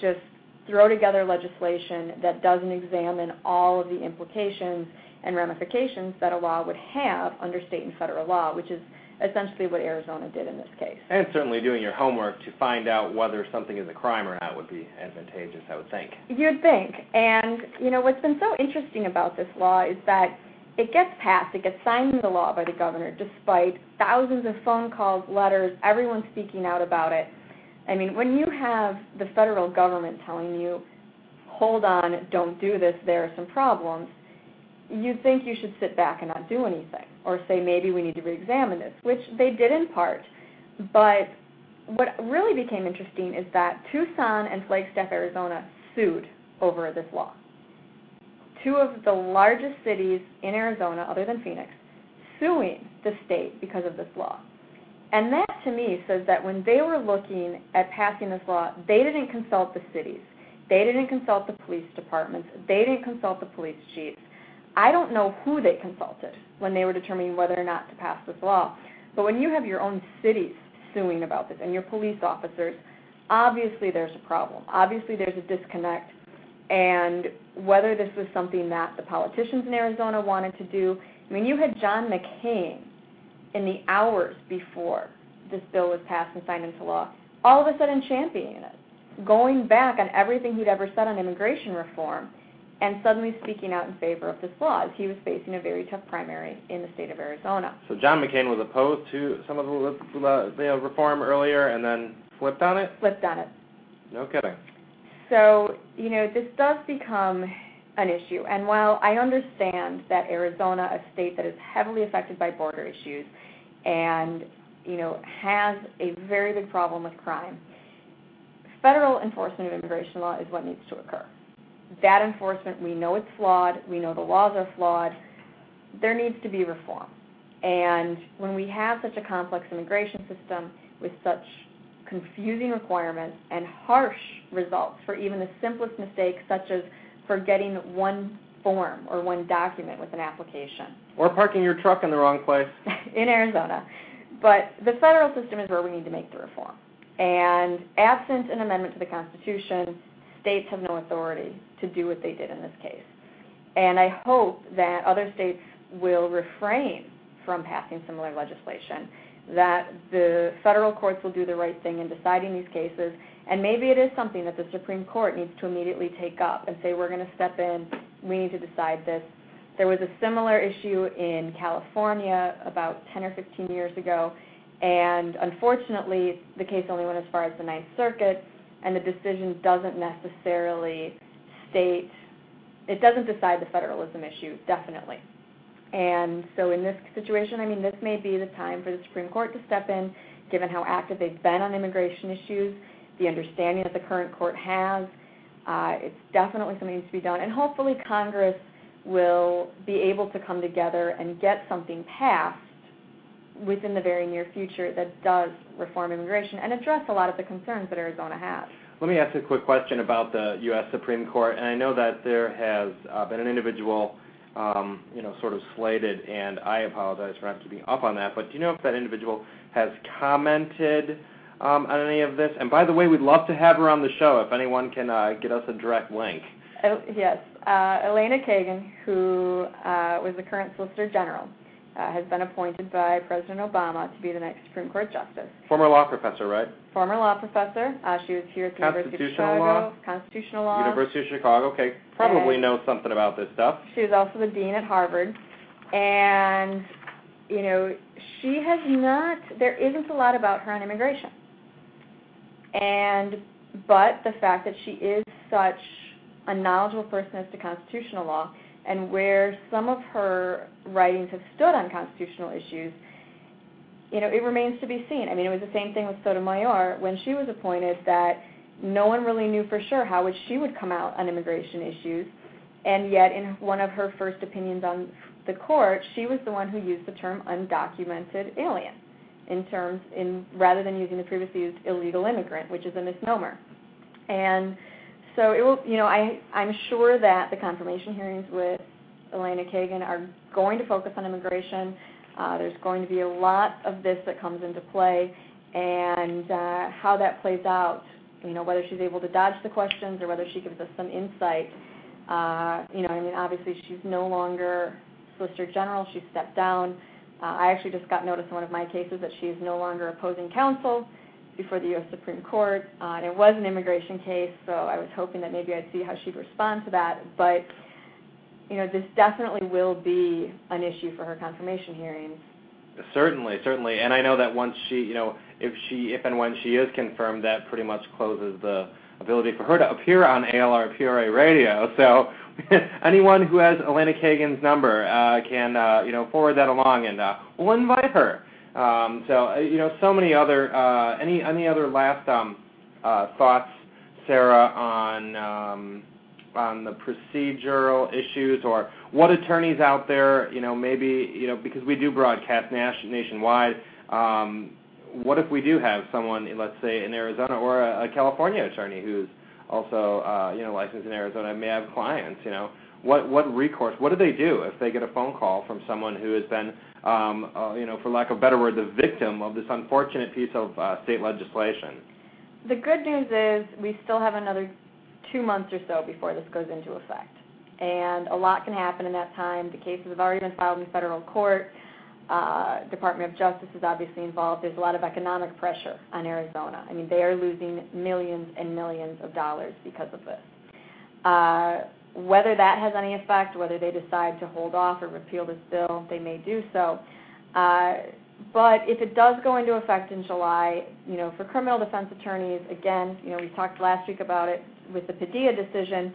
just throw together legislation that doesn't examine all of the implications and ramifications that a law would have under state and federal law, which is essentially what Arizona did in this case. And certainly doing your homework to find out whether something is a crime or not would be advantageous, I would think. You'd think. And, you know, what's been so interesting about this law is that it gets passed, it gets signed into law by the governor, despite thousands of phone calls, letters, everyone speaking out about it. I mean, when you have the federal government telling you, hold on, don't do this, there are some problems, you'd think you should sit back and not do anything, or say maybe we need to re-examine this, which they did in part. But what really became interesting is that Tucson and Flagstaff, Arizona sued over this law. Two of the largest cities in Arizona, other than Phoenix, suing the state because of this law. And that to me says that when they were looking at passing this law, they didn't consult the cities. They didn't consult the police departments. They didn't consult the police chiefs. I don't know who they consulted when they were determining whether or not to pass this law. But when you have your own cities suing about this and your police officers, obviously there's a problem. Obviously there's a disconnect. And whether this was something that the politicians in Arizona wanted to do, I mean, you had John McCain in the hours before this bill was passed and signed into law, all of a sudden championing it, going back on everything he'd ever said on immigration reform, and suddenly speaking out in favor of this law as he was facing a very tough primary in the state of Arizona. So John McCain was opposed to some of the, the reform earlier and then flipped on it? Flipped on it. No kidding. So, you know, this does become an issue. And while I understand that Arizona, a state that is heavily affected by border issues and, you know, has a very big problem with crime, federal enforcement of immigration law is what needs to occur. That enforcement, we know it's flawed, we know the laws are flawed, there needs to be reform. And when we have such a complex immigration system with such confusing requirements and harsh results for even the simplest mistakes, such as forgetting one form or one document with an application. Or parking your truck in the wrong place. in Arizona. But the federal system is where we need to make the reform. And absent an amendment to the Constitution, states have no authority to do what they did in this case. And I hope that other states will refrain from passing similar legislation, that the federal courts will do the right thing in deciding these cases, and maybe it is something that the Supreme Court needs to immediately take up and say, we're going to step in, we need to decide this. There was a similar issue in California about 10 or 15 years ago, and unfortunately, the case only went as far as the Ninth Circuit, and the decision doesn't necessarily state, it doesn't decide the federalism issue, definitely. And so in this situation, I mean, this may be the time for the Supreme Court to step in, given how active they've been on immigration issues, the understanding that the current court has. Uh, it's definitely something needs to be done. And hopefully Congress will be able to come together and get something passed within the very near future that does reform immigration and address a lot of the concerns that Arizona has. Let me ask a quick question about the U.S. Supreme Court. And I know that there has uh, been an individual, um, you know, sort of slated, and I apologize for not keeping up on that. But do you know if that individual has commented um, on any of this? And by the way, we'd love to have her on the show if anyone can uh, get us a direct link. Uh, yes, uh, Elena Kagan, who uh, was the current Solicitor General uh, has been appointed by President Obama to be the next Supreme Court justice. Former law professor, right? Former law professor. Uh, she was here at the University of Chicago. Law? Constitutional law. University of Chicago. Okay, probably and knows something about this stuff. She was also the dean at Harvard, and you know she has not. There isn't a lot about her on immigration, and but the fact that she is such a knowledgeable person as to constitutional law and where some of her writings have stood on constitutional issues, you know, it remains to be seen. I mean, it was the same thing with Sotomayor when she was appointed that no one really knew for sure how she would come out on immigration issues, and yet in one of her first opinions on the court, she was the one who used the term undocumented alien in terms in rather than using the previously used illegal immigrant, which is a misnomer. And so it will, you know, I, I'm sure that the confirmation hearings with Elena Kagan are going to focus on immigration. Uh, there's going to be a lot of this that comes into play, and uh, how that plays out, you know, whether she's able to dodge the questions or whether she gives us some insight. Uh, you know, I mean, obviously she's no longer Solicitor General. She stepped down. Uh, I actually just got notice in one of my cases that she is no longer opposing counsel before the U.S. Supreme Court. Uh, and it was an immigration case, so I was hoping that maybe I'd see how she'd respond to that. But you know, this definitely will be an issue for her confirmation hearings. Certainly, certainly, and I know that once she, you know, if she, if and when she is confirmed, that pretty much closes the ability for her to appear on ALR PRA radio. So anyone who has Elena Kagan's number uh, can uh, you know forward that along, and uh, we'll invite her. Um, so uh, you know, so many other uh, any any other last um, uh, thoughts, Sara, on um, on the procedural issues or what attorneys out there, you know, maybe you know because we do broadcast nationwide. What if we do have someone, let's say in Arizona or a, California attorney who's also you know licensed in Arizona may have clients. What what recourse? What do they do if they get a phone call from someone who has been um, uh, you know, for lack of a better word, the victim of this unfortunate piece of uh, state legislation? The good news is we still have another two months or so before this goes into effect. And a lot can happen in that time. The cases have already been filed in federal court. Uh, Department of Justice is obviously involved. There's a lot of economic pressure on Arizona. I mean, they are losing millions and millions of dollars because of this. Uh, whether that has any effect, whether they decide to hold off or repeal this bill, they may do so. Uh, but if it does go into effect in July, you know, for criminal defense attorneys, again, you know, we talked last week about it with the Padilla decision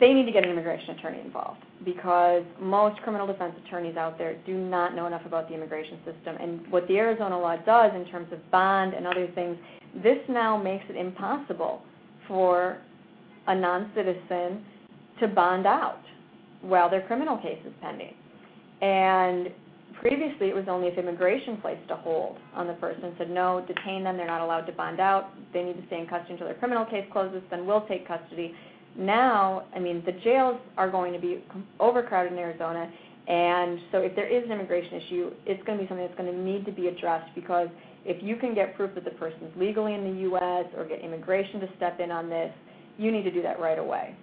they need to get an immigration attorney involved because most criminal defense attorneys out there do not know enough about the immigration system. And what the Arizona law does in terms of bond and other things, this now makes it impossible for a non citizen to bond out while their criminal case is pending. And previously it was only if immigration placed a hold on the person said no detain them they're not allowed to bond out they need to stay in custody until their criminal case closes then we'll take custody now, I mean, the jails are going to be overcrowded in Arizona, and so if there is an immigration issue, it's going to be something that's going to need to be addressed because if you can get proof that the person's legally in the U.S. or get immigration to step in on this, you need to do that right away.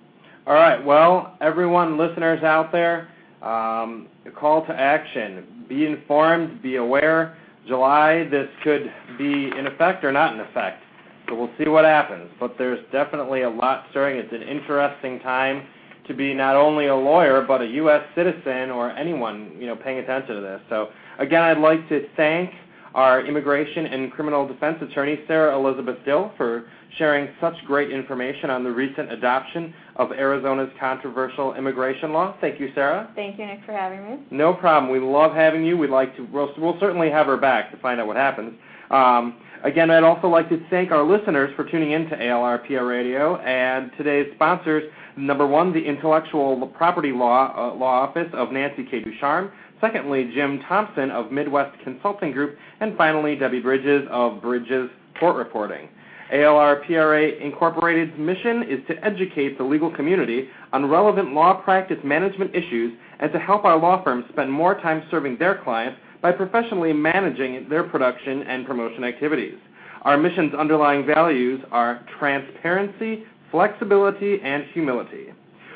All right. Well, everyone, listeners out there, um, a call to action. Be informed, be aware. July, this could be in effect or not in effect. So we'll see what happens. But there's definitely a lot stirring. It's an interesting time to be not only a lawyer but a U.S. citizen or anyone you know paying attention to this. So again, I'd like to thank our immigration and criminal defense attorney Sara Elizabeth Dill for sharing such great information on the recent adoption of Arizona's controversial immigration law. Thank you, Sara. Thank you, Nick, for having me. No problem. We love having you. We'd like to. We'll, we'll certainly have her back to find out what happens. Um, Again, I'd also like to thank our listeners for tuning in to ALRP Radio and today's sponsors. Number one, the Intellectual Property Law, uh, Law Office of Nancy K. Ducharme. Secondly, Jim Thompson of Midwest Consulting Group. And finally, Debbie Bridges of Bridges Court Reporting. ALRPRA Incorporated's mission is to educate the legal community on relevant law practice management issues and to help our law firms spend more time serving their clients by professionally managing their production and promotion activities. Our mission's underlying values are transparency, flexibility, and humility.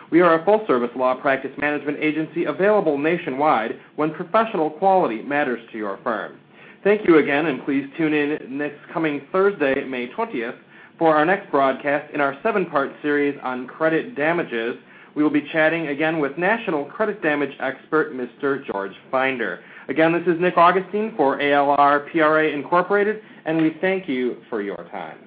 We are a full-service law practice management agency available nationwide when professional quality matters to your firm. Thank you again, and please tune in next coming Thursday, May 20th, for our next broadcast in our seven-part series on credit damages. We will be chatting again with national credit damage expert Mr. George Finder. Again, this is Nick Augustine for ALR PRA Incorporated, and we thank you for your time.